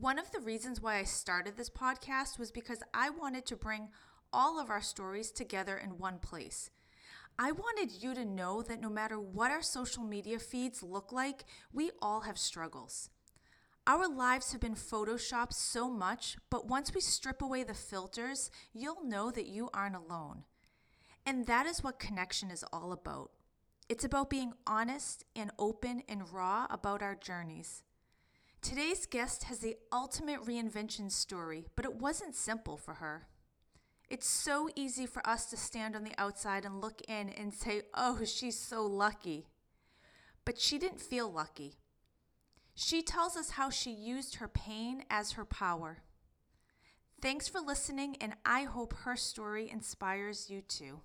One of the reasons why I started this podcast was because I wanted to bring all of our stories together in one place. I wanted you to know that no matter what our social media feeds look like, we all have struggles. Our lives have been photoshopped so much, but once we strip away the filters, you'll know that you aren't alone. And that is what connection is all about. It's about being honest and open and raw about our journeys. Today's guest has the ultimate reinvention story, but it wasn't simple for her. It's so easy for us to stand on the outside and look in and say, oh, she's so lucky. But she didn't feel lucky. She tells us how she used her pain as her power. Thanks for listening, and I hope her story inspires you too.